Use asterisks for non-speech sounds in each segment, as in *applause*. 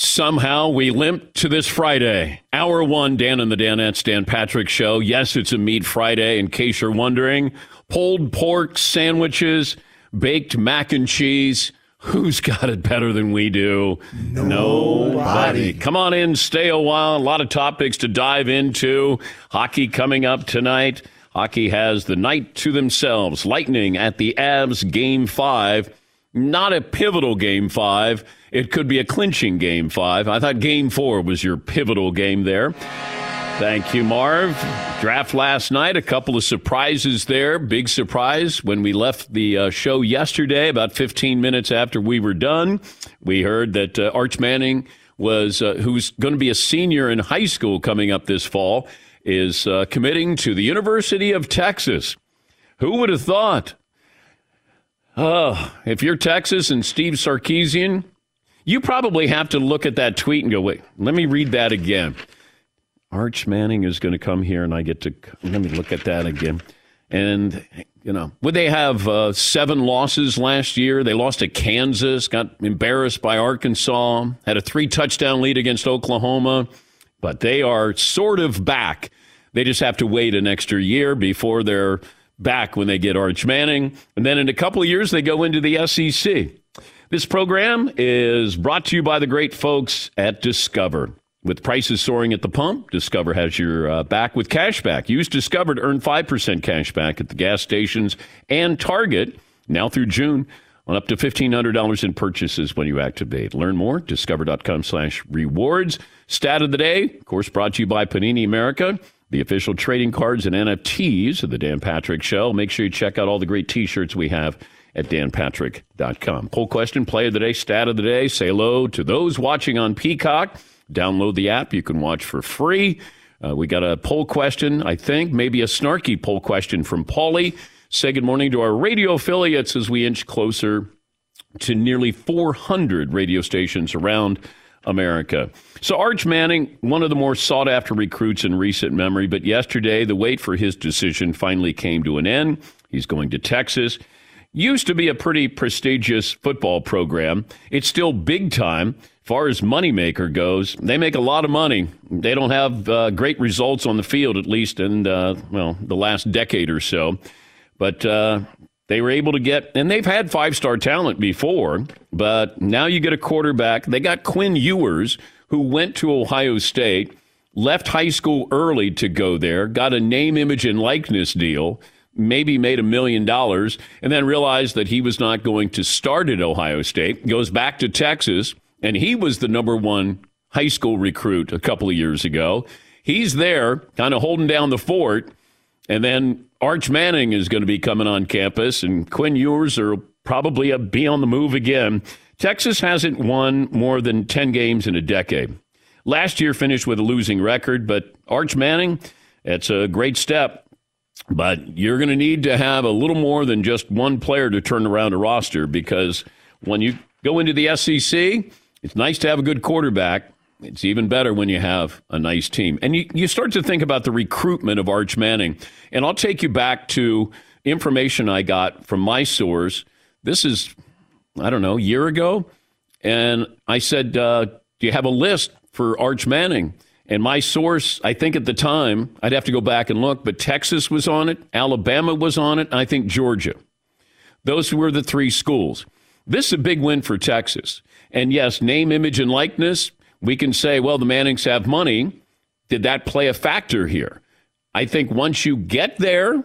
Somehow we limp to this Friday. Hour one, Dan and the Danettes, Dan Patrick Show. Yes, it's a Meat Friday, in case you're wondering. Pulled pork sandwiches, baked mac and cheese. Who's got it better than we do? Nobody. Nobody. Come on in, stay a while. A lot of topics to dive into. Hockey coming up tonight. Hockey has the night to themselves. Lightning at the Avs game five. Not a pivotal game five. It could be a clinching game five. I thought game four was your pivotal game there. Thank you, Marv. Draft last night, a couple of surprises there. Big surprise when we left the uh, show yesterday, about 15 minutes after we were done. We heard that uh, Arch Manning was, uh, who's going to be a senior in high school coming up this fall, is uh, committing to the University of Texas. Who would have thought? Oh, if you're Texas and Steve Sarkisian, you probably have to look at that tweet and go, wait, let me read that again. Arch Manning is going to come here, and I get to let me look at that again. And you know, would they have uh, seven losses last year? They lost to Kansas, got embarrassed by Arkansas, had a three touchdown lead against Oklahoma, but they are sort of back. They just have to wait an extra year before they're back when they get Arch Manning, and then in a couple of years they go into the SEC. This program is brought to you by the great folks at Discover. With prices soaring at the pump, Discover has your uh, back with cash back. Use Discover to earn 5% cash back at the gas stations and Target now through June on up to $1,500 in purchases when you activate. Learn more, discover.com slash rewards. Stat of the day, of course, brought to you by Panini America, the official trading cards and NFTs of the Dan Patrick Show. Make sure you check out all the great t-shirts we have at danpatrick.com. Poll question, play of the day, stat of the day. Say hello to those watching on Peacock. Download the app. You can watch for free. Uh, we got a poll question, I think, maybe a snarky poll question from Paulie. Say good morning to our radio affiliates as we inch closer to nearly 400 radio stations around America. So, Arch Manning, one of the more sought after recruits in recent memory, but yesterday the wait for his decision finally came to an end. He's going to Texas. Used to be a pretty prestigious football program. It's still big time far as moneymaker goes, they make a lot of money. They don't have uh, great results on the field, at least in uh, well the last decade or so. But uh, they were able to get, and they've had five star talent before. But now you get a quarterback. They got Quinn Ewers, who went to Ohio State, left high school early to go there, got a name, image, and likeness deal. Maybe made a million dollars and then realized that he was not going to start at Ohio State. Goes back to Texas, and he was the number one high school recruit a couple of years ago. he's there, kind of holding down the fort. And then Arch Manning is going to be coming on campus, and Quinn Ewers will probably a, be on the move again. Texas hasn't won more than 10 games in a decade. Last year finished with a losing record, but Arch Manning, it's a great step. But you're going to need to have a little more than just one player to turn around a roster because when you go into the SEC, it's nice to have a good quarterback. It's even better when you have a nice team. And you, you start to think about the recruitment of Arch Manning. And I'll take you back to information I got from my source. This is I don't know, a year ago. And I said, uh, Do you have a list for Arch Manning? And my source, I think at the time, I'd have to go back and look, but Texas was on it, Alabama was on it, I think Georgia. Those were the three schools. This is a big win for Texas. And yes, name, image, and likeness, we can say, well, the Mannings have money. Did that play a factor here? I think once you get there,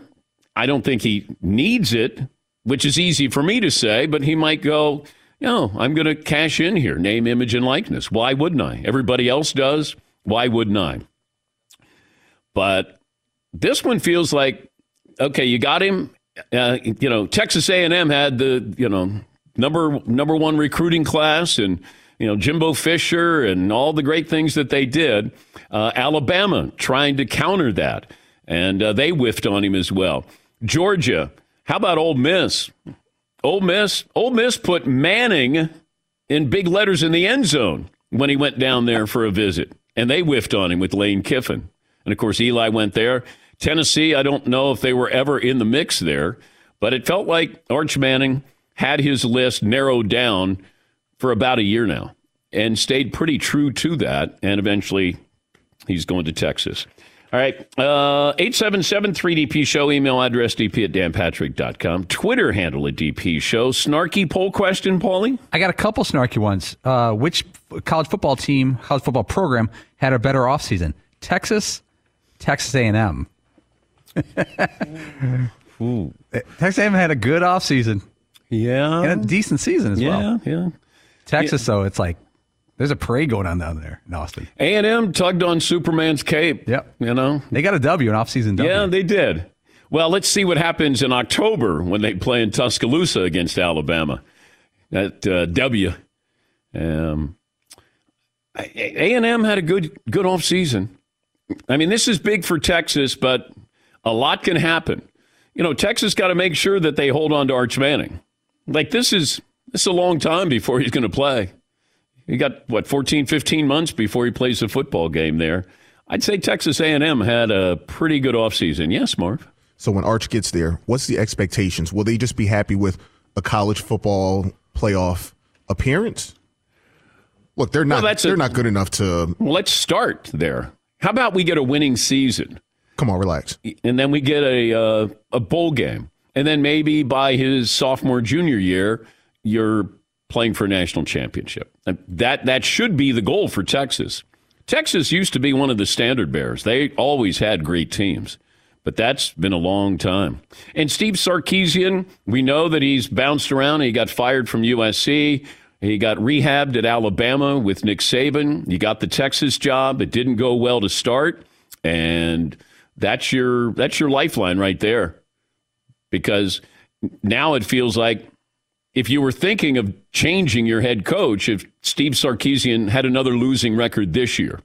I don't think he needs it, which is easy for me to say, but he might go, no, I'm going to cash in here, name, image, and likeness. Why wouldn't I? Everybody else does. Why wouldn't I? But this one feels like, okay, you got him. Uh, you know, Texas A&M had the you know number number one recruiting class, and you know Jimbo Fisher and all the great things that they did. Uh, Alabama trying to counter that, and uh, they whiffed on him as well. Georgia how about Ole Miss? Ole Miss, Ole Miss put Manning in big letters in the end zone when he went down there for a visit, and they whiffed on him with Lane Kiffin. And of course, Eli went there. Tennessee, I don't know if they were ever in the mix there, but it felt like Arch Manning had his list narrowed down for about a year now and stayed pretty true to that. And eventually, he's going to Texas. All right. Uh, 877 3DP Show. Email address dp at danpatrick.com. Twitter handle at DP Show. Snarky poll question, Paulie? I got a couple snarky ones. Uh, which college football team, college football program had a better offseason? Texas, Texas A&M. *laughs* Ooh. Texas A&M had a good offseason. Yeah. And a decent season as yeah, well. Yeah, yeah. Texas, though, it's like there's a parade going on down there in Austin. A and M tugged on Superman's cape. Yep. You know they got a W, an offseason W. Yeah, they did. Well, let's see what happens in October when they play in Tuscaloosa against Alabama. That uh, W. Um, a and M had a good good off season. I mean, this is big for Texas, but a lot can happen. You know, Texas got to make sure that they hold on to Arch Manning. Like this is this is a long time before he's going to play. He got what 14, 15 months before he plays a football game there. I'd say Texas A&M had a pretty good offseason. Yes, Marv. So when Arch gets there, what's the expectations? Will they just be happy with a college football playoff appearance? Look, they're not well, they're a, not good enough to well, Let's start there. How about we get a winning season? Come on, relax. And then we get a uh, a bowl game. And then maybe by his sophomore junior year, you're playing for a national championship. That that should be the goal for Texas. Texas used to be one of the standard bearers. They always had great teams, but that's been a long time. And Steve Sarkisian, we know that he's bounced around. He got fired from USC. He got rehabbed at Alabama with Nick Saban. He got the Texas job. It didn't go well to start, and that's your that's your lifeline right there. Because now it feels like if you were thinking of changing your head coach, if Steve Sarkisian had another losing record this year,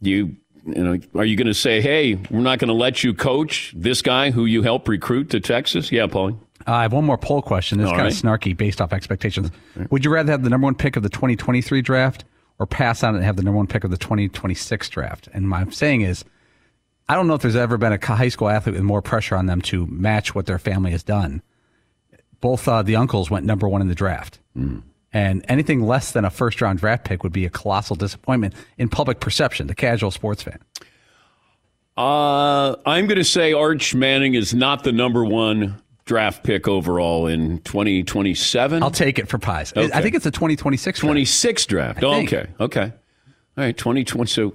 you you know, are you going to say, "Hey, we're not going to let you coach this guy who you helped recruit to Texas"? Yeah, Paulie. Uh, I have one more poll question. This is kind right. of snarky based off expectations. Would you rather have the number one pick of the 2023 draft or pass on it and have the number one pick of the 2026 draft? And my saying is, I don't know if there's ever been a high school athlete with more pressure on them to match what their family has done both uh, the uncles went number one in the draft. Mm. And anything less than a first round draft pick would be a colossal disappointment in public perception, the casual sports fan. Uh, I'm going to say Arch Manning is not the number one draft pick overall in 2027. I'll take it for pies. Okay. I think it's a 2026 draft. 26 draft. Oh, okay. Okay. All right. 2020. So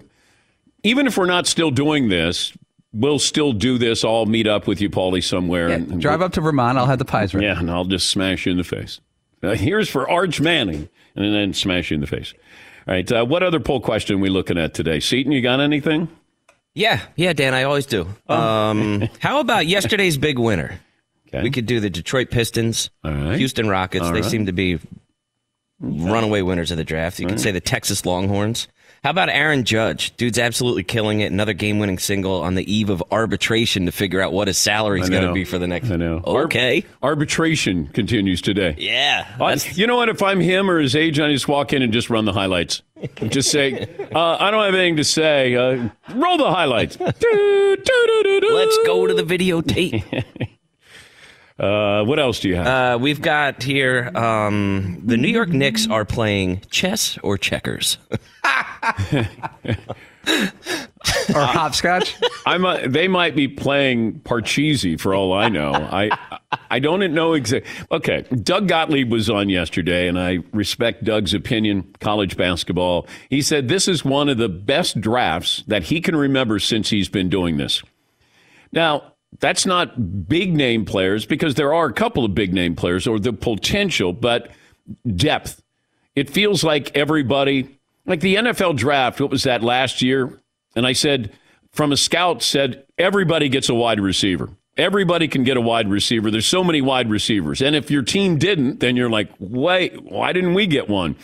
even if we're not still doing this, we'll still do this. I'll meet up with you, Paulie, somewhere. Yeah, and, drive we'll, up to Vermont. I'll have the pies ready. Yeah, and I'll just smash you in the face. Uh, here's for Arch Manning, and then smash you in the face. All right. Uh, what other poll question are we looking at today? Seaton, you got anything? Yeah, yeah, Dan, I always do. Oh. Um, *laughs* how about yesterday's big winner? Okay. We could do the Detroit Pistons, Houston Rockets. All they right. seem to be runaway winners of the draft. You All could right. say the Texas Longhorns. How about Aaron Judge? Dude's absolutely killing it. Another game winning single on the eve of arbitration to figure out what his salary is going to be for the next. I know. Okay. Ar- arbitration continues today. Yeah. I, you know what? If I'm him or his agent, I just walk in and just run the highlights. just say, *laughs* uh, I don't have anything to say. Uh, roll the highlights. *laughs* Let's go to the videotape. *laughs* Uh, what else do you have? Uh, we've got here um, the New York Knicks are playing chess or checkers. *laughs* or hopscotch. I'm a, they might be playing Parcheesi for all I know. I I don't know exactly. Okay, Doug Gottlieb was on yesterday, and I respect Doug's opinion. College basketball. He said this is one of the best drafts that he can remember since he's been doing this. Now, that's not big name players because there are a couple of big name players or the potential, but depth. It feels like everybody, like the NFL draft, what was that last year? And I said, from a scout, said everybody gets a wide receiver. Everybody can get a wide receiver. There's so many wide receivers. And if your team didn't, then you're like, wait, why didn't we get one?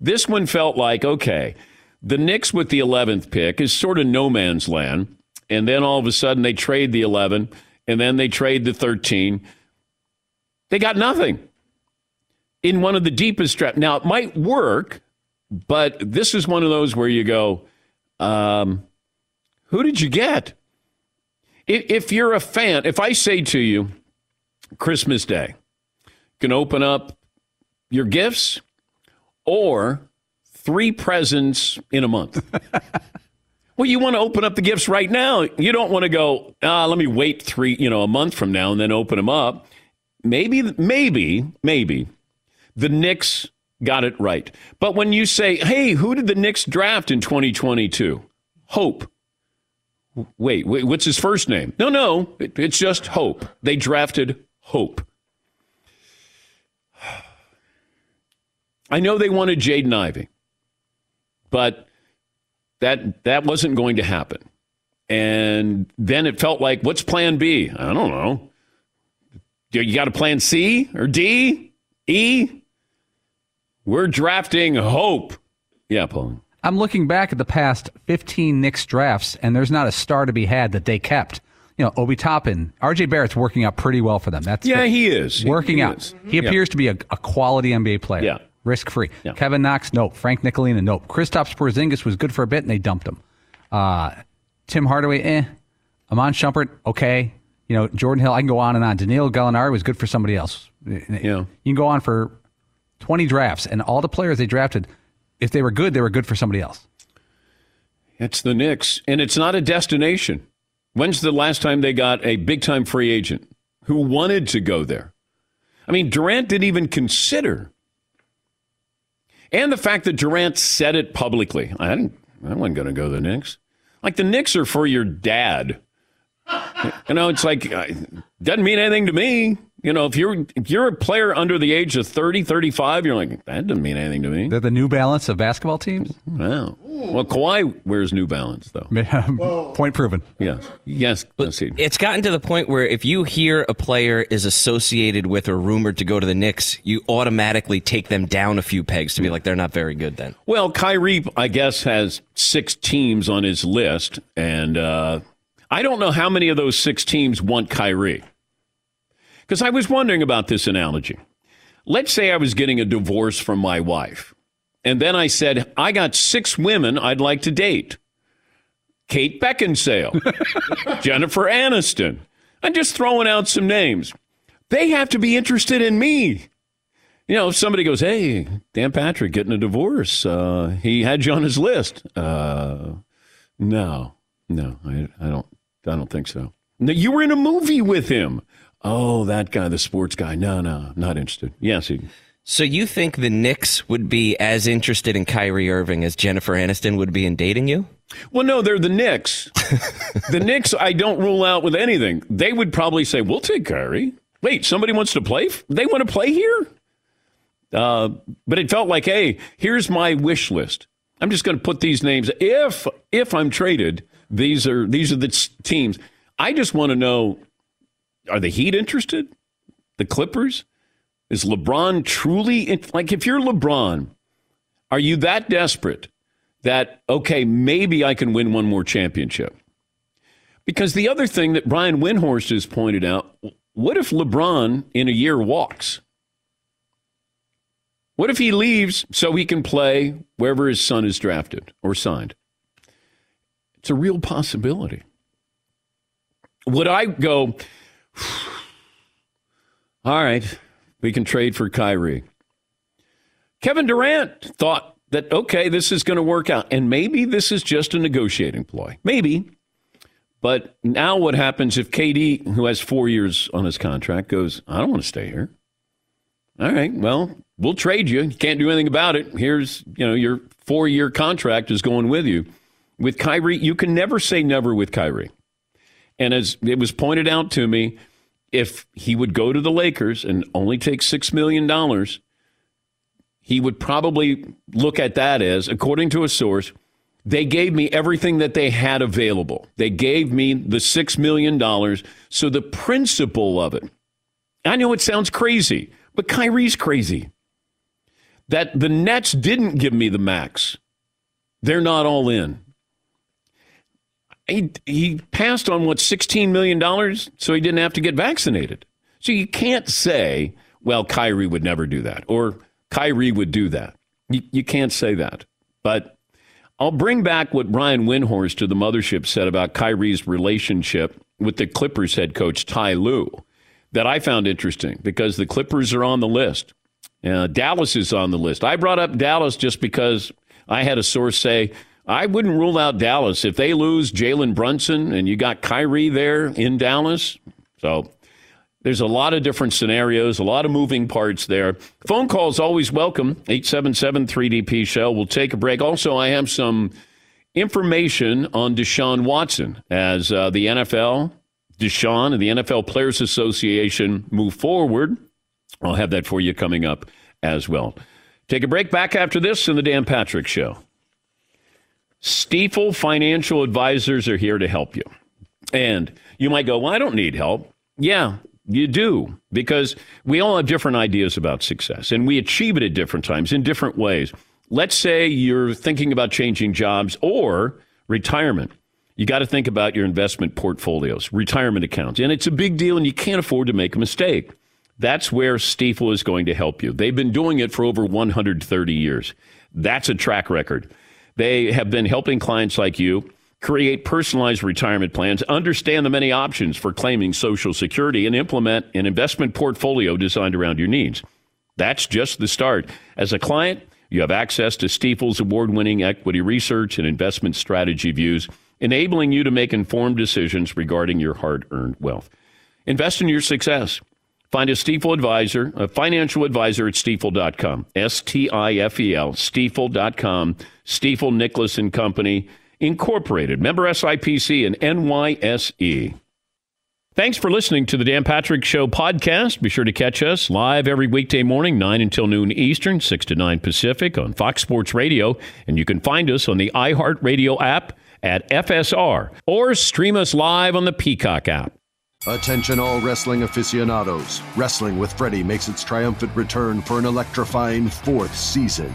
This one felt like, okay, the Knicks with the 11th pick is sort of no man's land and then all of a sudden they trade the 11 and then they trade the 13 they got nothing in one of the deepest drafts now it might work but this is one of those where you go um, who did you get? If, if you're a fan if i say to you christmas day you can open up your gifts or three presents in a month *laughs* Well, you want to open up the gifts right now. You don't want to go, ah, let me wait three, you know, a month from now and then open them up. Maybe, maybe, maybe the Knicks got it right. But when you say, hey, who did the Knicks draft in 2022? Hope. Wait, wait what's his first name? No, no, it, it's just Hope. They drafted Hope. I know they wanted Jaden Ivey, but that that wasn't going to happen. And then it felt like, what's plan B? I don't know. You got a plan C or D? E? We're drafting hope. Yeah, Paul. I'm looking back at the past 15 Knicks drafts, and there's not a star to be had that they kept. You know, Obi Toppin, RJ Barrett's working out pretty well for them. That's yeah, he is working he, he out. Is. He appears to be a, a, quality NBA player. Yeah, risk free. Yeah. Kevin Knox, nope. Frank Ntilikina, nope. Kristaps Porzingis was good for a bit, and they dumped him. Uh, Tim Hardaway, eh. Iman Shumpert, okay. You know, Jordan Hill, I can go on and on. Danilo Gallinari was good for somebody else. Yeah. You can go on for 20 drafts, and all the players they drafted, if they were good, they were good for somebody else. It's the Knicks, and it's not a destination. When's the last time they got a big time free agent who wanted to go there? I mean, Durant didn't even consider and the fact that Durant said it publicly. I, didn't, I wasn't going to go to the Knicks. Like the Knicks are for your dad. You know, it's like, uh, doesn't mean anything to me. You know, if you're if you're a player under the age of 30, 35, you're like, that doesn't mean anything to me. They're the New Balance of basketball teams? Wow. Well, Kawhi wears New Balance, though. *laughs* point proven. Yes. Yes. It's gotten to the point where if you hear a player is associated with or rumored to go to the Knicks, you automatically take them down a few pegs to be like, they're not very good then. Well, Kyrie, I guess, has six teams on his list, and uh, I don't know how many of those six teams want Kyrie. Because I was wondering about this analogy. Let's say I was getting a divorce from my wife, and then I said, I got six women I'd like to date Kate Beckinsale, *laughs* Jennifer Aniston. I'm just throwing out some names. They have to be interested in me. You know, if somebody goes, "Hey, Dan Patrick getting a divorce," uh, he had you on his list. Uh, no, no, I, I don't. I don't think so. No, you were in a movie with him. Oh, that guy, the sports guy. No, no, not interested. Yes, he. So you think the Knicks would be as interested in Kyrie Irving as Jennifer Aniston would be in dating you? Well, no, they're the Knicks. *laughs* the Knicks, I don't rule out with anything. They would probably say, "We'll take Kyrie." Wait, somebody wants to play? They want to play here? Uh, but it felt like, hey, here's my wish list. I'm just going to put these names. If if I'm traded, these are these are the teams. I just want to know: Are the Heat interested? The Clippers? Is LeBron truly in, like? If you're LeBron, are you that desperate that okay, maybe I can win one more championship? Because the other thing that Brian Windhorst has pointed out: What if LeBron in a year walks? What if he leaves so he can play wherever his son is drafted or signed? It's a real possibility. Would I go, all right, we can trade for Kyrie? Kevin Durant thought that, okay, this is going to work out. And maybe this is just a negotiating ploy. Maybe. But now what happens if KD, who has four years on his contract, goes, I don't want to stay here? All right, well, we'll trade you. You can't do anything about it. Here's, you know, your four year contract is going with you. With Kyrie, you can never say never with Kyrie. And as it was pointed out to me, if he would go to the Lakers and only take $6 million, he would probably look at that as, according to a source, they gave me everything that they had available. They gave me the $6 million. So the principle of it, I know it sounds crazy, but Kyrie's crazy that the Nets didn't give me the max. They're not all in. He, he passed on what, $16 million so he didn't have to get vaccinated. So you can't say, well, Kyrie would never do that or Kyrie would do that. You, you can't say that. But I'll bring back what Brian Windhorst to the mothership said about Kyrie's relationship with the Clippers head coach, Ty Lue, that I found interesting because the Clippers are on the list. Uh, Dallas is on the list. I brought up Dallas just because I had a source say I wouldn't rule out Dallas if they lose Jalen Brunson and you got Kyrie there in Dallas. So there's a lot of different scenarios, a lot of moving parts there. Phone calls always welcome. 877 3DP Show. We'll take a break. Also, I have some information on Deshaun Watson as uh, the NFL, Deshaun, and the NFL Players Association move forward I'll have that for you coming up as well. Take a break back after this in the Dan Patrick Show. Stifel Financial Advisors are here to help you. And you might go, Well, I don't need help. Yeah, you do, because we all have different ideas about success and we achieve it at different times in different ways. Let's say you're thinking about changing jobs or retirement. You got to think about your investment portfolios, retirement accounts. And it's a big deal, and you can't afford to make a mistake. That's where Stifel is going to help you. They've been doing it for over 130 years. That's a track record. They have been helping clients like you create personalized retirement plans, understand the many options for claiming Social Security, and implement an investment portfolio designed around your needs. That's just the start. As a client, you have access to Stifel's award winning equity research and investment strategy views, enabling you to make informed decisions regarding your hard earned wealth. Invest in your success. Find a Stifel advisor, a financial advisor at stifel.com. S T I F E L, stifel.com. Stifel Nicolaus and Company, Incorporated. Member SIPC and NYSE. Thanks for listening to the Dan Patrick Show podcast. Be sure to catch us live every weekday morning, 9 until noon Eastern, 6 to 9 Pacific on Fox Sports Radio. And you can find us on the iHeartRadio app at FSR or stream us live on the Peacock app. Attention, all wrestling aficionados. Wrestling with Freddie makes its triumphant return for an electrifying fourth season.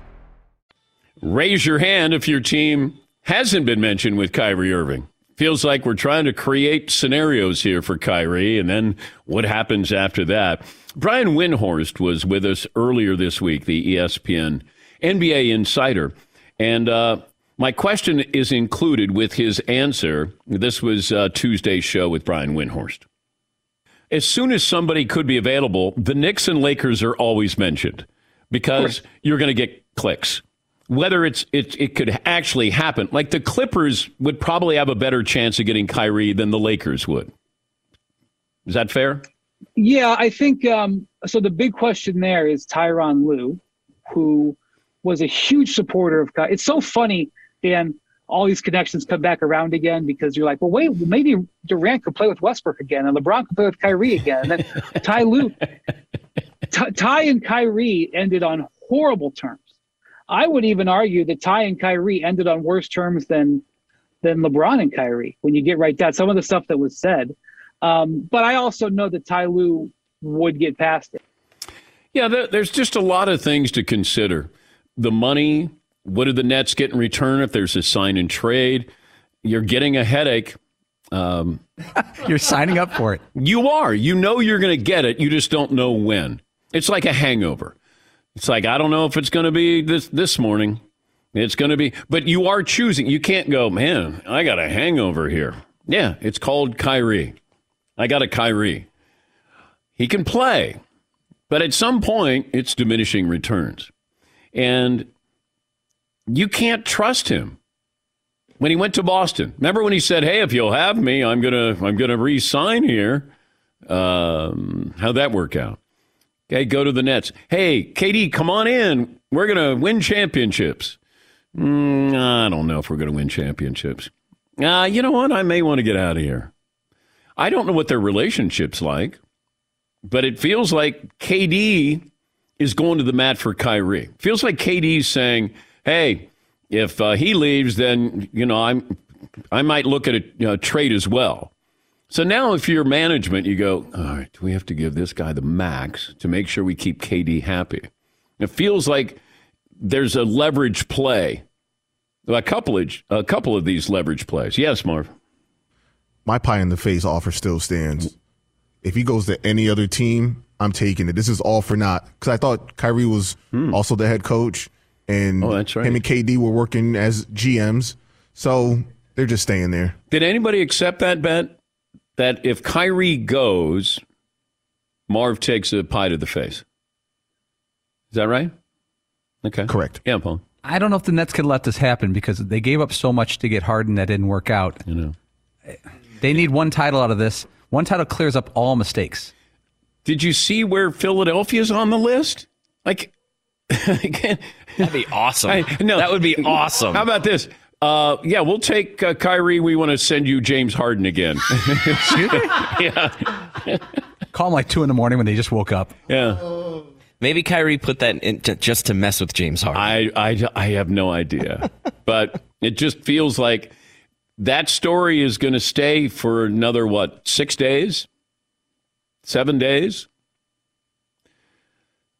Raise your hand if your team hasn't been mentioned with Kyrie Irving. Feels like we're trying to create scenarios here for Kyrie, and then what happens after that? Brian Windhorst was with us earlier this week, the ESPN NBA insider. And uh, my question is included with his answer. This was uh, Tuesday's show with Brian Windhorst. As soon as somebody could be available, the Knicks and Lakers are always mentioned because you're going to get clicks whether it's it, it could actually happen. Like the Clippers would probably have a better chance of getting Kyrie than the Lakers would. Is that fair? Yeah, I think um, so. The big question there is Tyronn Lue, who was a huge supporter of Kyrie. It's so funny, Dan. All these connections come back around again because you're like, well, wait, maybe Durant could play with Westbrook again, and LeBron could play with Kyrie again. And then Ty Lue, *laughs* Ty and Kyrie ended on horrible terms I would even argue that Ty and Kyrie ended on worse terms than than LeBron and Kyrie when you get right down some of the stuff that was said. Um, but I also know that Ty Lue would get past it. Yeah, there's just a lot of things to consider. The money, what do the Nets get in return if there's a sign and trade? You're getting a headache. Um, *laughs* you're signing up for it. You are. You know you're going to get it. You just don't know when. It's like a hangover. It's like I don't know if it's going to be this this morning. It's going to be, but you are choosing. You can't go, man. I got a hangover here. Yeah, it's called Kyrie. I got a Kyrie. He can play, but at some point, it's diminishing returns, and you can't trust him. When he went to Boston, remember when he said, "Hey, if you'll have me, I'm gonna I'm gonna re-sign here." Um, how'd that work out? Okay, go to the Nets. Hey, KD, come on in. We're going to win championships. Mm, I don't know if we're going to win championships. Uh, you know what? I may want to get out of here. I don't know what their relationship's like, but it feels like KD is going to the mat for Kyrie. Feels like KD's saying, "Hey, if uh, he leaves, then you know I'm I might look at a you know, trade as well." So now, if you're management, you go, all right, we have to give this guy the max to make sure we keep KD happy. It feels like there's a leverage play, a couple of a couple of these leverage plays. Yes, Marv. My pie in the face offer still stands. If he goes to any other team, I'm taking it. This is all for naught because I thought Kyrie was hmm. also the head coach, and oh, that's right. him and KD were working as GMs, so they're just staying there. Did anybody accept that bet? That if Kyrie goes, Marv takes a pie to the face. Is that right? Okay. Correct. Yeah, Paul. I don't know if the Nets could let this happen because they gave up so much to get Harden that didn't work out. You know. They need one title out of this. One title clears up all mistakes. Did you see where Philadelphia's on the list? Like, *laughs* that'd be awesome. I, no, that would be *laughs* awesome. How about this? Uh, yeah, we'll take uh, Kyrie. We want to send you James Harden again. *laughs* *laughs* yeah. Call him like two in the morning when they just woke up. Yeah. Maybe Kyrie put that in to, just to mess with James Harden. I, I, I have no idea. *laughs* but it just feels like that story is going to stay for another, what, six days? Seven days?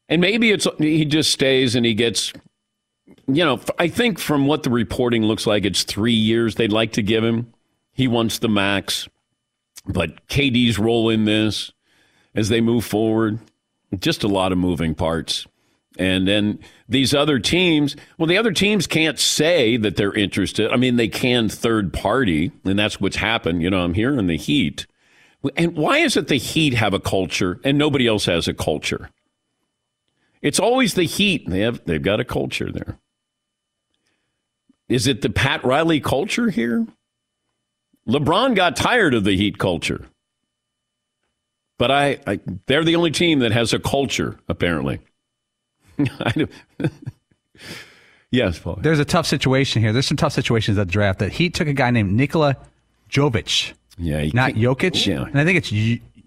And maybe it's he just stays and he gets, you know, I think from what the reporting looks like, it's three years they'd like to give him. He wants the max. But KD's role in this as they move forward, just a lot of moving parts. And then these other teams, well, the other teams can't say that they're interested. I mean, they can third party, and that's what's happened. You know, I'm hearing the Heat. And why is it the Heat have a culture and nobody else has a culture? It's always the Heat. They have they've got a culture there. Is it the Pat Riley culture here? LeBron got tired of the Heat culture. But I, I they're the only team that has a culture, apparently. *laughs* *laughs* yes, Paul. There's a tough situation here. There's some tough situations at the draft. That he took a guy named Nikola Jovic. Yeah, not Jokic. Yeah, and I think it's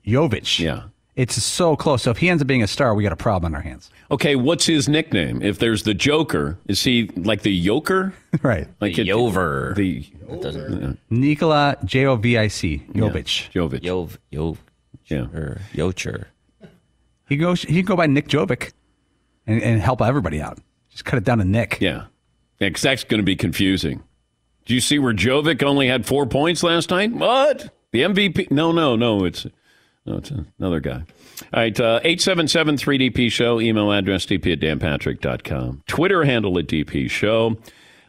Jovic. Yeah, it's so close. So if he ends up being a star, we got a problem on our hands. Okay, what's his nickname? If there's the Joker, is he like the Yoker? *laughs* right, like the Yover. The Yover. Nikola J O V I C Jovic. Yeah, Jovic. Yov Yov. Yeah. Yocher. He goes. He can go by Nick Jovic and, and help everybody out. Just cut it down to Nick. Yeah. Yeah, because that's going to be confusing. Do you see where Jovic only had four points last night? What? The MVP? No, no, no. It's no, it's another guy. All right, uh, 877 3DP Show, email address dp at danpatrick.com, Twitter handle at DP Show.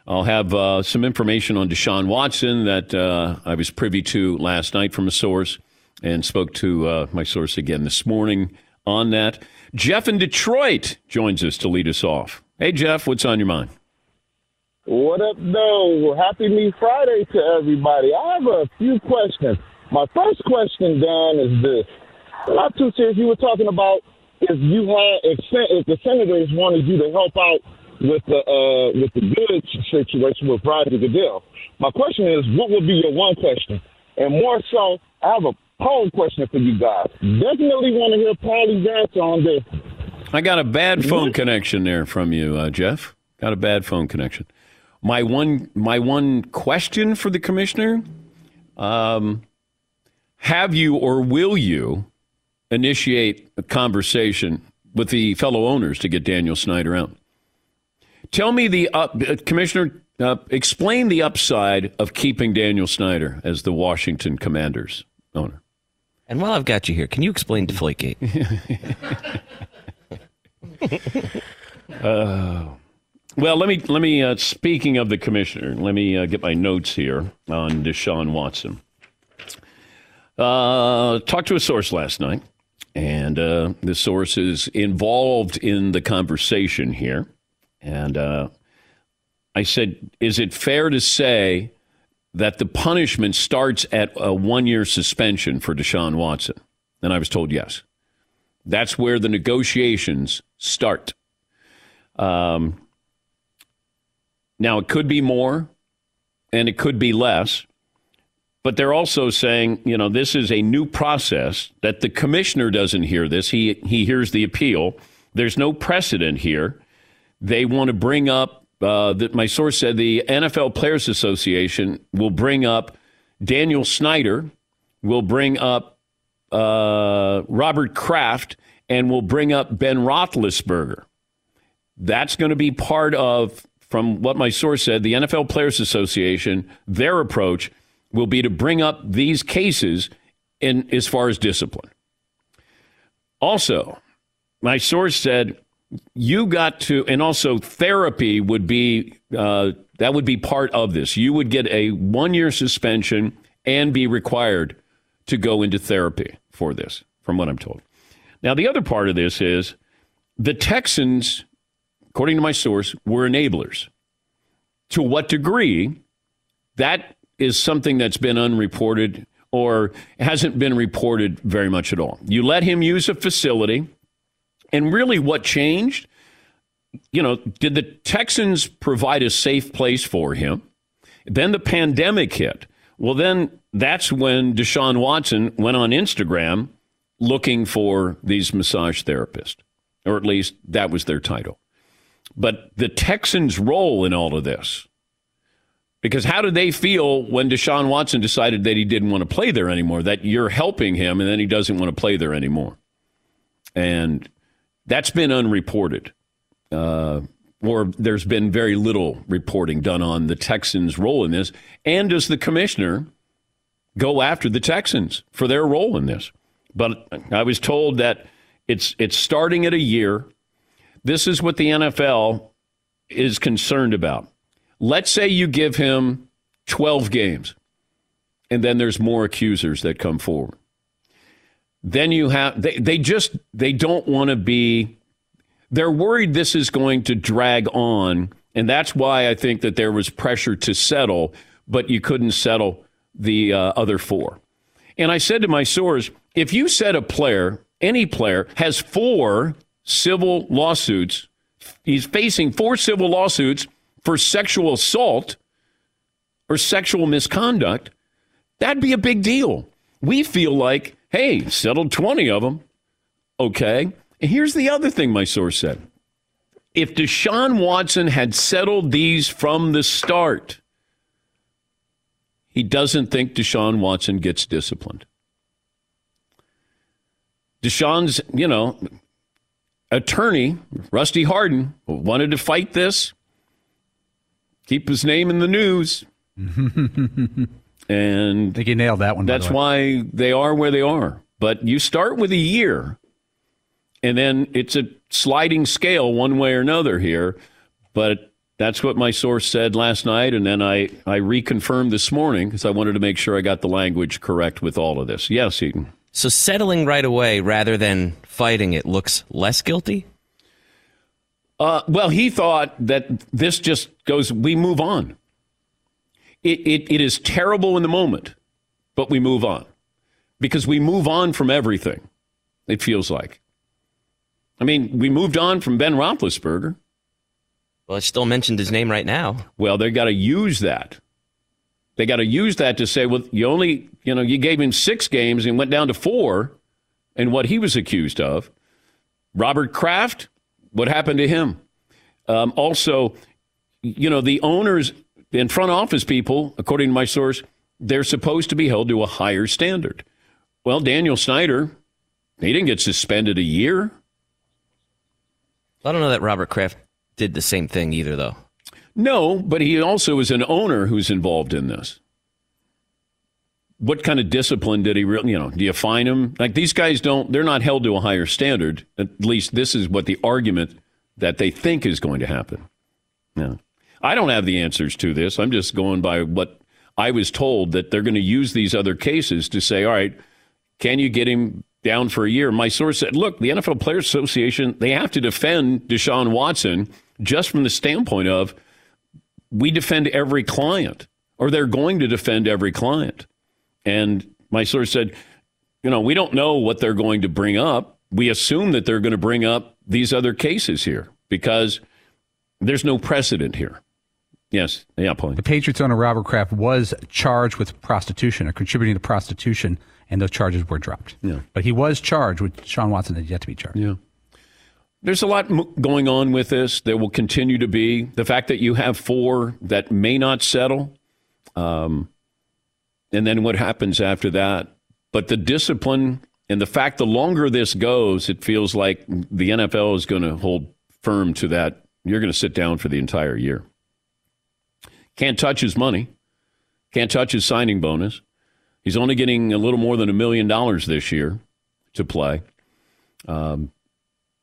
I'll have uh, some information on Deshaun Watson that uh, I was privy to last night from a source and spoke to uh, my source again this morning on that. Jeff in Detroit joins us to lead us off. Hey, Jeff, what's on your mind? What up, though? Happy Me Friday to everybody. I have a few questions. My first question, Dan, is this. Not too serious. You were talking about if you had, if, if the senators wanted you to help out with the uh, with the goods situation with Roger Goodell. My question is, what would be your one question? And more so, I have a poll question for you guys. Definitely want to hear Paulie's answer on this. I got a bad phone connection there from you, uh, Jeff. Got a bad phone connection. My one, my one question for the commissioner: um, Have you or will you initiate a conversation with the fellow owners to get Daniel Snyder out? Tell me the uh, commissioner. Uh, explain the upside of keeping Daniel Snyder as the Washington Commanders owner. And while I've got you here, can you explain Deflategate? *laughs* uh, well, let me let me. Uh, speaking of the commissioner, let me uh, get my notes here on Deshaun Watson. Uh, talked to a source last night, and uh, the source is involved in the conversation here. And uh, I said, "Is it fair to say that the punishment starts at a one year suspension for Deshaun Watson? And I was told yes. That's where the negotiations start. Um, now, it could be more and it could be less, but they're also saying, you know, this is a new process that the commissioner doesn't hear this. He, he hears the appeal. There's no precedent here. They want to bring up uh, that my source said the NFL Players Association will bring up Daniel Snyder, will bring up uh, Robert Kraft, and will bring up Ben Roethlisberger. That's going to be part of, from what my source said, the NFL Players Association. Their approach will be to bring up these cases in as far as discipline. Also, my source said you got to, and also therapy would be uh, that would be part of this. You would get a one year suspension and be required to go into therapy for this, from what I'm told. Now, the other part of this is the Texans, according to my source, were enablers. To what degree? That is something that's been unreported or hasn't been reported very much at all. You let him use a facility, and really what changed? You know, did the Texans provide a safe place for him? Then the pandemic hit. Well, then that's when Deshaun Watson went on Instagram looking for these massage therapists, or at least that was their title. But the Texans' role in all of this, because how did they feel when Deshaun Watson decided that he didn't want to play there anymore? That you're helping him and then he doesn't want to play there anymore. And that's been unreported. Uh, or there's been very little reporting done on the Texans' role in this. And does the commissioner go after the Texans for their role in this? But I was told that it's it's starting at a year. This is what the NFL is concerned about. Let's say you give him 12 games, and then there's more accusers that come forward. Then you have they, they just they don't want to be they're worried this is going to drag on, and that's why I think that there was pressure to settle, but you couldn't settle the uh, other four. And I said to my source, if you said a player, any player, has four civil lawsuits, he's facing four civil lawsuits for sexual assault or sexual misconduct, that'd be a big deal. We feel like, hey, settled 20 of them. Okay. And here's the other thing my source said. If Deshaun Watson had settled these from the start, he doesn't think Deshaun Watson gets disciplined. Deshaun's, you know, attorney, Rusty Hardin, wanted to fight this, keep his name in the news. *laughs* and I think you nailed that one. That's why they are where they are. But you start with a year and then it's a sliding scale one way or another here. But that's what my source said last night, and then I, I reconfirmed this morning because I wanted to make sure I got the language correct with all of this. Yes, Eaton. So settling right away rather than fighting it looks less guilty? Uh, well, he thought that this just goes, we move on. It, it, it is terrible in the moment, but we move on because we move on from everything, it feels like. I mean, we moved on from Ben Roethlisberger. Well, it's still mentioned his name right now. Well, they got to use that. They got to use that to say, well, you only, you know, you gave him six games and went down to four and what he was accused of. Robert Kraft, what happened to him? Um, also, you know, the owners and front office people, according to my source, they're supposed to be held to a higher standard. Well, Daniel Snyder, he didn't get suspended a year. I don't know that Robert Kraft did the same thing either, though. No, but he also is an owner who's involved in this. What kind of discipline did he really, you know, do you fine him? Like these guys don't, they're not held to a higher standard. At least this is what the argument that they think is going to happen. Yeah. I don't have the answers to this. I'm just going by what I was told that they're going to use these other cases to say, all right, can you get him down for a year. My source said, look, the NFL Players Association, they have to defend Deshaun Watson just from the standpoint of we defend every client, or they're going to defend every client. And my source said, you know, we don't know what they're going to bring up. We assume that they're going to bring up these other cases here because there's no precedent here. Yes. Yeah, Paul. The Patriots owner Robert Kraft was charged with prostitution or contributing to prostitution and those charges were dropped. Yeah. But he was charged with Sean Watson has yet to be charged. Yeah. There's a lot going on with this. There will continue to be the fact that you have four that may not settle, um, and then what happens after that. But the discipline and the fact the longer this goes, it feels like the NFL is going to hold firm to that. You're going to sit down for the entire year. Can't touch his money. Can't touch his signing bonus. He's only getting a little more than a million dollars this year to play. Um,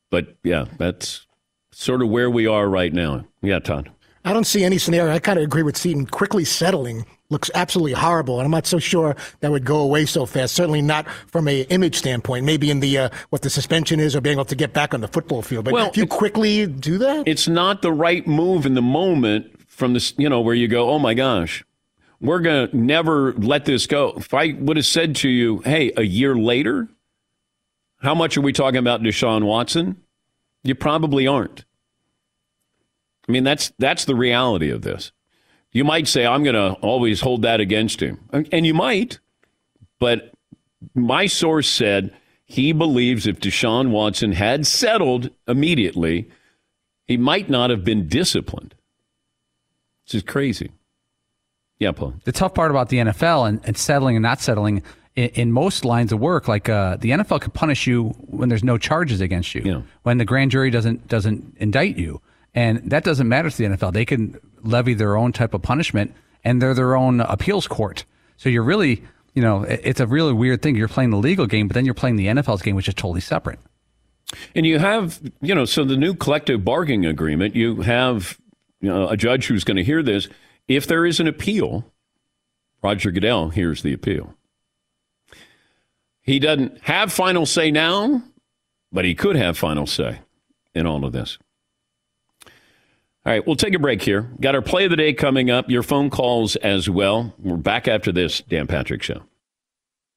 but yeah, that's sort of where we are right now. Yeah, Todd. I don't see any scenario. I kind of agree with Seton Quickly settling looks absolutely horrible, and I'm not so sure that would go away so fast. Certainly not from a image standpoint. Maybe in the uh, what the suspension is, or being able to get back on the football field. But well, if you quickly do that, it's not the right move in the moment. From this, you know, where you go, oh my gosh, we're gonna never let this go. If I would have said to you, hey, a year later, how much are we talking about Deshaun Watson? You probably aren't. I mean, that's that's the reality of this. You might say, I'm going to always hold that against him. And you might, but my source said he believes if Deshaun Watson had settled immediately, he might not have been disciplined. This is crazy. Yeah, Paul. The tough part about the NFL and, and settling and not settling in, in most lines of work, like uh, the NFL can punish you when there's no charges against you, yeah. when the grand jury doesn't doesn't indict you. And that doesn't matter to the NFL. They can levy their own type of punishment and they're their own appeals court. So you're really, you know, it's a really weird thing. You're playing the legal game, but then you're playing the NFL's game, which is totally separate. And you have, you know, so the new collective bargaining agreement, you have you know, a judge who's going to hear this. If there is an appeal, Roger Goodell hears the appeal. He doesn't have final say now, but he could have final say in all of this. All right, we'll take a break here. Got our play of the day coming up, your phone calls as well. We're back after this Dan Patrick Show.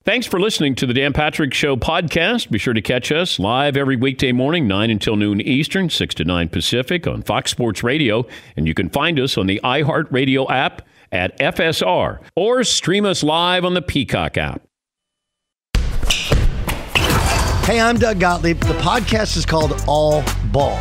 Thanks for listening to the Dan Patrick Show podcast. Be sure to catch us live every weekday morning, 9 until noon Eastern, 6 to 9 Pacific on Fox Sports Radio. And you can find us on the iHeartRadio app at FSR or stream us live on the Peacock app. Hey, I'm Doug Gottlieb. The podcast is called All Ball.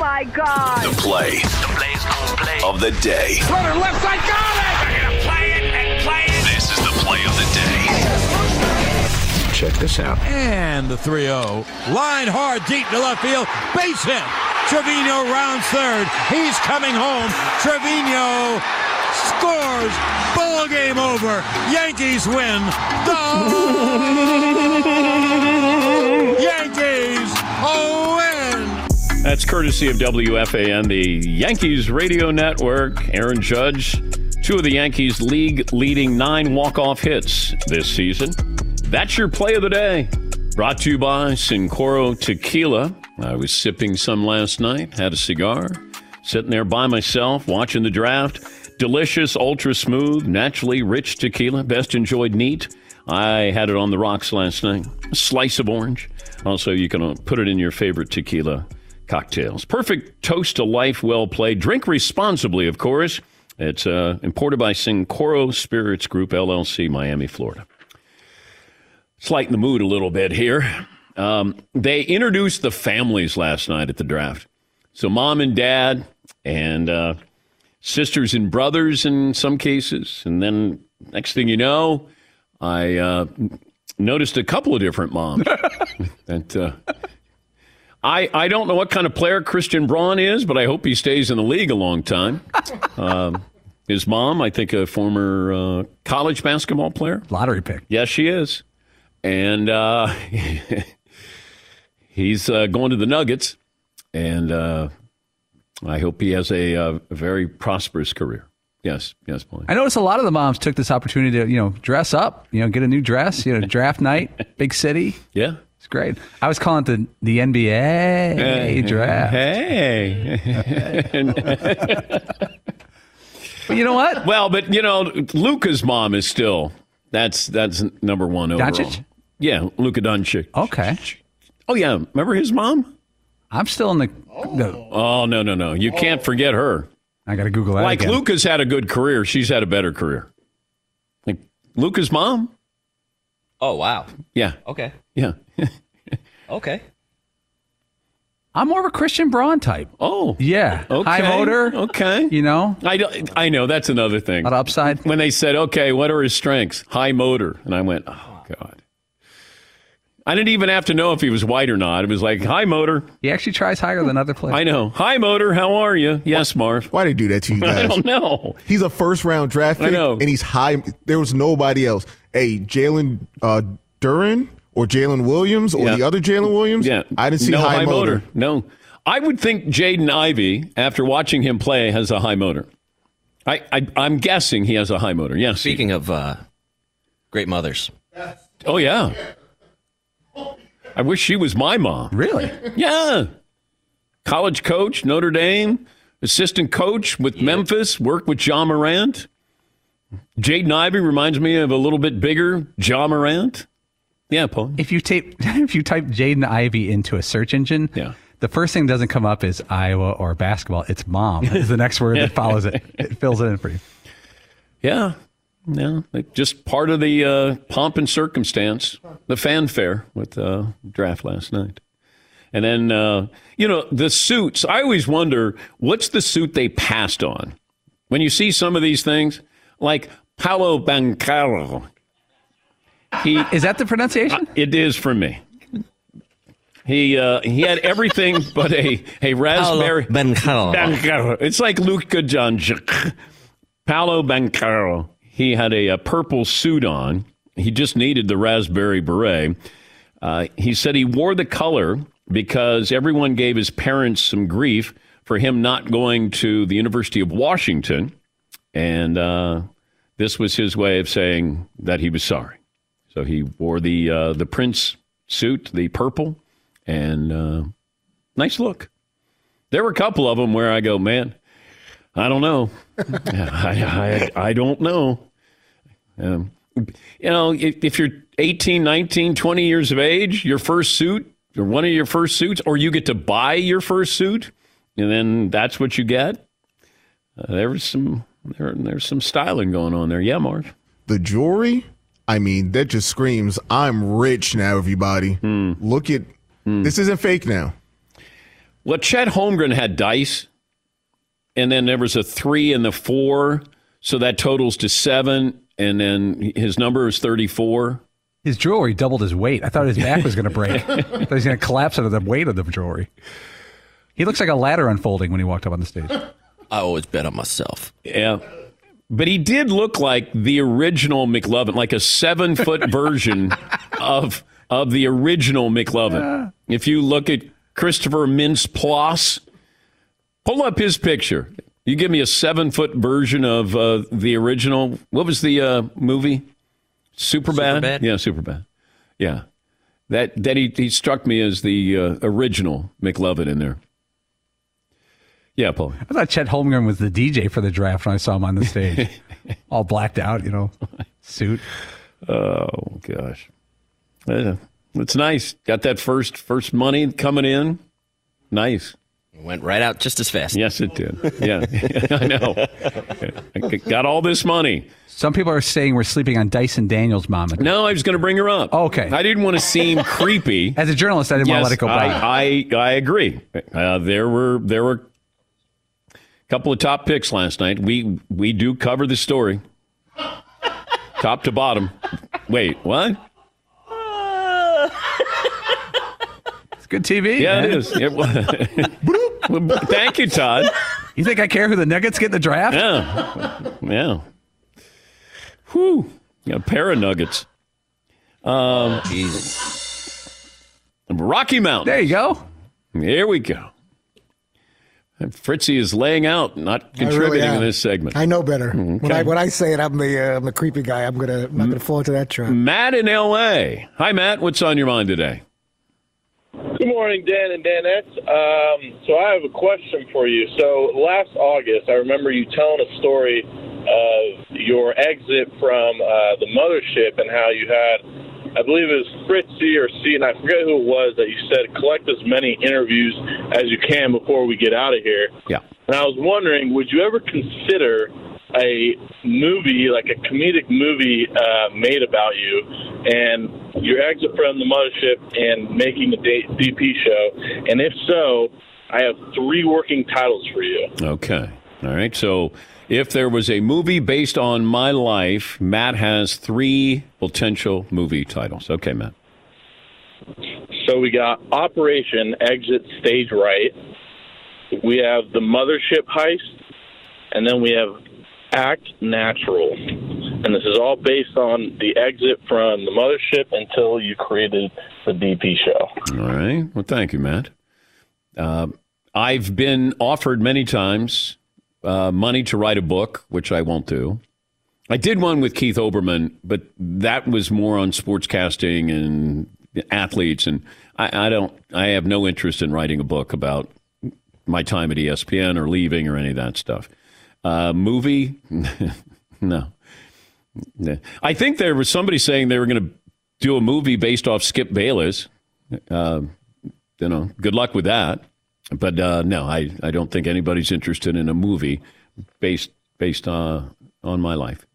Oh my God! The play. The play's gonna play of the day. Runner left side, got it! They're gonna play it and play it. This is the play of the day. Check this out. And the 3-0. Line hard deep to left field. Base hit. Trevino rounds third. He's coming home. Trevino scores. Ball game over. Yankees win. The *laughs* That's courtesy of WFAN, the Yankees radio network. Aaron Judge, two of the Yankees' league leading nine walk-off hits this season. That's your play of the day. Brought to you by Cincoro Tequila. I was sipping some last night, had a cigar, sitting there by myself watching the draft. Delicious, ultra smooth, naturally rich tequila, best enjoyed neat. I had it on the rocks last night. A slice of orange. Also, you can uh, put it in your favorite tequila cocktails. Perfect toast to life, well played. Drink responsibly, of course. It's uh, imported by Cincoro Spirits Group, LLC, Miami, Florida. Let's lighten the mood a little bit here. Um, they introduced the families last night at the draft. So, mom and dad, and uh, sisters and brothers in some cases. And then, next thing you know, I uh, noticed a couple of different moms *laughs* that uh, I, I don't know what kind of player Christian Braun is, but I hope he stays in the league a long time. *laughs* Um, his mom, I think, a former uh, college basketball player. Lottery pick. Yes, she is. And uh, *laughs* he's uh, going to the Nuggets. And uh, I hope he has a, uh, a, very prosperous career. Yes, yes, Paulie. I noticed a lot of the moms took this opportunity to, you know, dress up, you know, get a new dress, you know, draft night, *laughs* big city. Yeah. It's great. I was calling it the, the NBA hey, draft. Hey. *laughs* but you know what? Well, but you know, Luka's mom is still that's that's number one overall. Doncic? Yeah, Luka Doncic. Okay. Oh yeah, remember his mom? I'm still in the. the oh no no no! You can't forget her. I got to Google that. Like again. Luka's had a good career, she's had a better career. Like Luka's mom. Oh wow. Yeah. Okay. Yeah. *laughs* okay. I'm more of a Christian Braun type. Oh, yeah, okay. high motor. Okay, you know, I don't, I know that's another thing. Not upside. When they said, "Okay, what are his strengths?" High motor, and I went, "Oh God." I didn't even have to know if he was white or not. It was like high motor. He actually tries higher than other players. I know. Hi motor. How are you? Yes, Marv. Why did he do that to you *laughs* guys? I don't know. He's a first round draft pick, I know. and he's high. There was nobody else. Hey, Jalen uh, Duren or Jalen Williams or Yeah. the other Jalen Williams. Yeah, I didn't see no high, motor. No, I would think Jaden Ivey, after watching him play, has a high motor. I, I I'm guessing he has a high motor. Yes. Speaking of uh, great mothers, Oh yeah. I wish she was my mom. Really? Yeah. College coach, Notre Dame, assistant coach with Memphis, worked with Ja Morant. Jaden Ivey reminds me of a little bit bigger Ja Morant. Yeah, Paul. If you tape, *laughs* if you type Jaden Ivey into a search engine, yeah. the first thing that doesn't come up is Iowa or basketball. It's mom. Is the next word that *laughs* follows it. It fills it in for you. Yeah. Yeah. Just part of the uh, pomp and circumstance, the fanfare with uh, draft last night. And then, uh, you know, the suits. I always wonder what's the suit they passed on. When you see some of these things, like Paolo Banchero. He *laughs* is that the pronunciation? Uh, it is for me. He uh, he had everything *laughs* but a a raspberry. Banchero. It's like Luka Doncic. Paolo Banchero. He had a, a, purple suit on. He just needed the raspberry beret. Uh, he said he wore the color because everyone gave his parents some grief for him not going to the University of Washington, and uh, this was his way of saying that he was sorry. So he wore the uh, the Prince suit, the purple, and uh, nice look. There were a couple of them where I go, man, I don't know, *laughs* I, I, I don't know. Um, you know, if, if, you're 18, 19, 20 years of age, your first suit, or one of your first suits, or you get to buy your first suit, and then that's what you get. Uh, there was some there, there's some styling going on there. Yeah, Marv. The jewelry, I mean, that just screams, I'm rich now, everybody. Hmm. Look at this isn't fake now. Well, Chet Holmgren had dice, and then there was a three and the four, so that totals to seven, and then his number is 34. His jewelry doubled his weight. I thought his back was going to break. *laughs* I thought he was going to collapse under the weight of the jewelry. He looks like a ladder unfolding when he walked up on the stage. I always bet on myself. Yeah. But he did look like the original McLovin, like a seven foot *laughs* version of of the original McLovin. Yeah. If you look at Christopher Mintz Plasse, pull up his picture. You give me a seven foot version of uh, the original. What was the uh, movie? Superbad. Yeah, Superbad. Yeah, that that he, he struck me as the uh, original McLovin in there. Yeah, Paul. I thought Chet Holmgren was the DJ for the draft when I saw him on the stage, *laughs* all blacked out, you know, suit. Oh gosh, yeah, it's nice. Got that first first money coming in. Nice. Went right out just as fast. Yes, it did. Yeah, *laughs* I know. Got all this money. Some people are saying we're sleeping on Dyson Daniels' mom. No, I was going to bring her up. Okay. I didn't want to seem *laughs* creepy. As a journalist, I didn't yes, want to let it go by. I, I, I agree. Uh, there were there were a couple of top picks last night. We we do cover the story, top to bottom. Wait, what? *laughs* It's good TV. Yeah, man. it is. It, *laughs* thank you, Todd. You think I care who the Nuggets get in the draft? Yeah, yeah. Whew, got a pair of Nuggets. Um, Rocky Mountain. There you go. Here we go. And Fritzy is laying out, not contributing really in this segment. I know better. Okay. When I when I say it, I'm the uh, I'm the creepy guy. I'm gonna I'm not gonna fall into that trap. Matt in L.A. Hi, Matt. What's on your mind today? Good morning, Dan and Danette. Um, so I have a question for you. So last August, I remember you telling a story of your exit from uh, the mothership and how you had I believe it was Fritzy or C, and I forget who it was that you said collect as many interviews as you can before we get out of here. Yeah. And I was wondering, would you ever consider a movie, like a comedic movie, uh, made about you, and your exit from the mothership and making the DP show? And if so, I have three working titles for you. Okay. All right. So if there was a movie based on my life, Matt has three potential movie titles. Okay, Matt. So we got Operation Exit Stage Right. We have the Mothership Heist, and then we have Act Natural. And this is all based on the exit from the mothership until you created the DP show. All right. Well, thank you, Matt. Uh, I've been offered many times uh, money to write a book, which I won't do. I did one with Keith Olbermann, but that was more on sportscasting and athletes, and I, I don't. I have no interest in writing a book about my time at ESPN or leaving or any of that stuff. Uh, movie, *laughs* no. I think there was somebody saying they were going to do a movie based off Skip Bayless. Uh, you know, good luck with that. But uh, no, I, I don't think anybody's interested in a movie based based uh, on my life.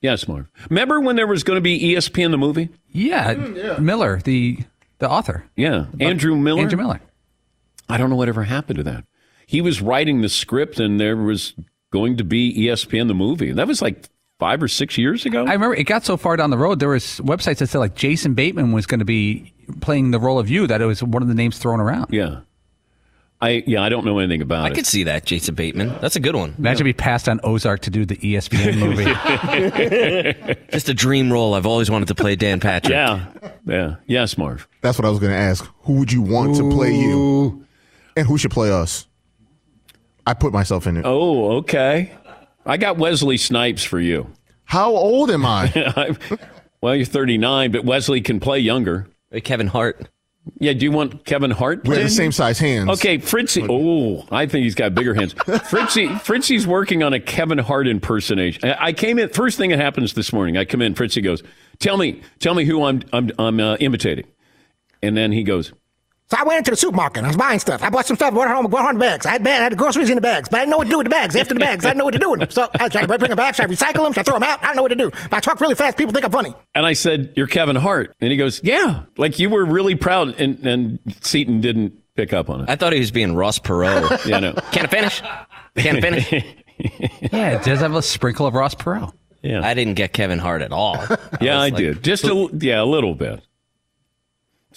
Yes, Marv. Remember when there was going to be ESPN in the movie? Yeah, Mm, Miller, the The author. Yeah, Andrew Miller. Andrew Miller. I don't know whatever happened to that. He was writing the script, and there was going to be ESPN the movie. That was like five or six years ago. I remember it got so far down the road. There was websites that said like Jason Bateman was going to be playing the role of you. That it was one of the names thrown around. Yeah. I yeah, I don't know anything about I it. I could see that, Jason Bateman. That's a good one. Imagine we passed on Ozark to do the ESPN *laughs* movie. *laughs* Just a dream role. I've always wanted to play Dan Patrick. Yeah, yeah, yes, Marv. That's what I was going to ask. Who would you want to play you, and who should play us? I put myself in it. Oh, okay. I got Wesley Snipes for you. How old am *laughs* I? well, you're 39, but Wesley can play younger. Hey, Kevin Hart. Yeah, do you want Kevin Hart? We have the same size hands. Okay, Fritzy. Oh, I think he's got bigger hands. Fritzy, Fritzy's working on a Kevin Hart impersonation. I I came in. First thing that happens this morning, I come in. Fritzy goes, "Tell me, tell me who I'm I'm I'm uh, imitating," and then he goes, So I went into the supermarket. I was buying stuff. I bought some stuff. Brought it home. Brought home the bags. I had, bag, I had the groceries in the bags, but I didn't know what to do with the bags. After the bags, I didn't know what to do with them. So I tried to bring them back. Should I recycle them? Should I throw them out? I don't know what to do. But I talk really fast. People think I'm funny. and I said, "You're Kevin Hart," and he goes, "Yeah," like you were really proud, and and Seton didn't pick up on it. I thought he was being Ross Perot. *laughs* yeah, no. Can't finish. Can't finish. *laughs* yeah, it does have a sprinkle of Ross Perot. Yeah. I didn't get Kevin Hart at all. Yeah, I was like- did. Just a yeah, a little bit.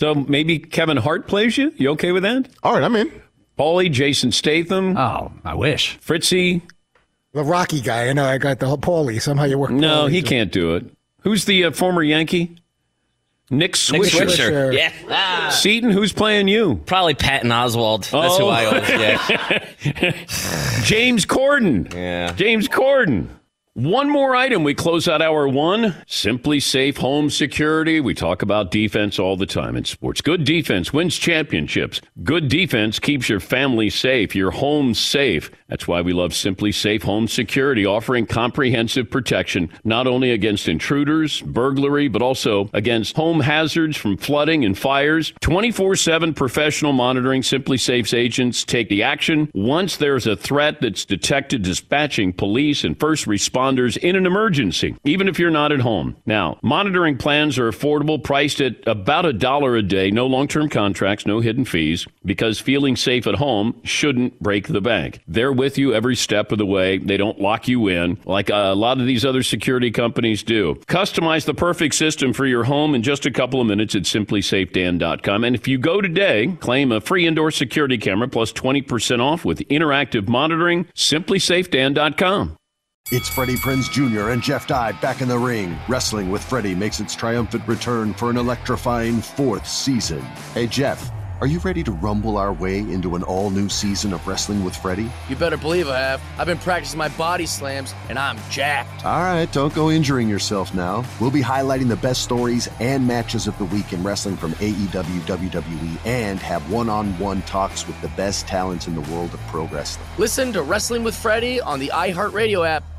So maybe Kevin Hart plays you. You okay with that? All right, I'm in. Paulie, Jason Statham. Oh, I wish. Fritzy. The Rocky guy. I know. I got the whole Paulie. Somehow you work. No, Paulie he too. can't do it. Who's the uh, former Yankee? Nick Swisher. Nick Swisher. Swisher. Yeah. Ah. Seton, who's playing you? Probably Patton Oswalt. That's who Oh. I always get. *laughs* James Corden. Yeah. James Corden. One more item. We close out hour one. SimpliSafe Home Security. We talk about defense all the time in sports. Good defense wins championships. Good defense keeps your family safe, your home safe. That's why we love SimpliSafe Home Security, offering comprehensive protection not only against intruders, burglary, but also against home hazards from flooding and fires. 24 7 professional monitoring. SimpliSafe's agents take the action once there's a threat that's detected, dispatching police and first responders in an emergency, even if you're not at home. Now, monitoring plans are affordable, priced at about a dollar a day, no long term contracts, no hidden fees, because feeling safe at home shouldn't break the bank. They're with you every step of the way. They don't lock you in like a lot of these other security companies do. Customize the perfect system for your home in just a couple of minutes at simplysafedan.com. And if you go today, claim a free indoor security camera plus 20% off with interactive monitoring, simplysafedan.com. It's Freddie Prinze Jr. and Jeff Dye back in the ring. Wrestling with Freddie makes its triumphant return for an electrifying fourth season. Hey, Jeff, are you ready to rumble our way into an all new season of Wrestling with Freddie? You better believe I have. I've been practicing my body slams, and I'm jacked. All right, don't go injuring yourself now. We'll be highlighting the best stories and matches of the week in wrestling from AEW, WWE, and have one on one talks with the best talents in the world of pro wrestling. Listen to Wrestling with Freddie on the iHeartRadio app,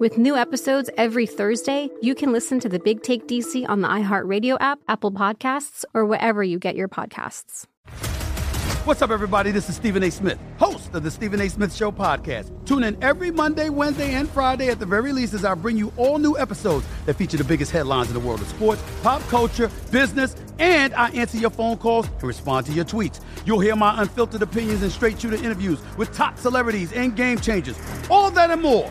With new episodes every Thursday, you can listen to the Big Take DC on the iHeartRadio app, Apple Podcasts, or wherever you get your podcasts. What's up, everybody? This is Stephen A. Smith, host of the Stephen A. Smith Show podcast. Tune in every Monday, Wednesday, and Friday at the very least as I bring you all new episodes that feature the biggest headlines in the world of sports, pop culture, business, and I answer your phone calls and respond to your tweets. You'll hear my unfiltered opinions and straight shooter interviews with top celebrities and game changers. All that and more.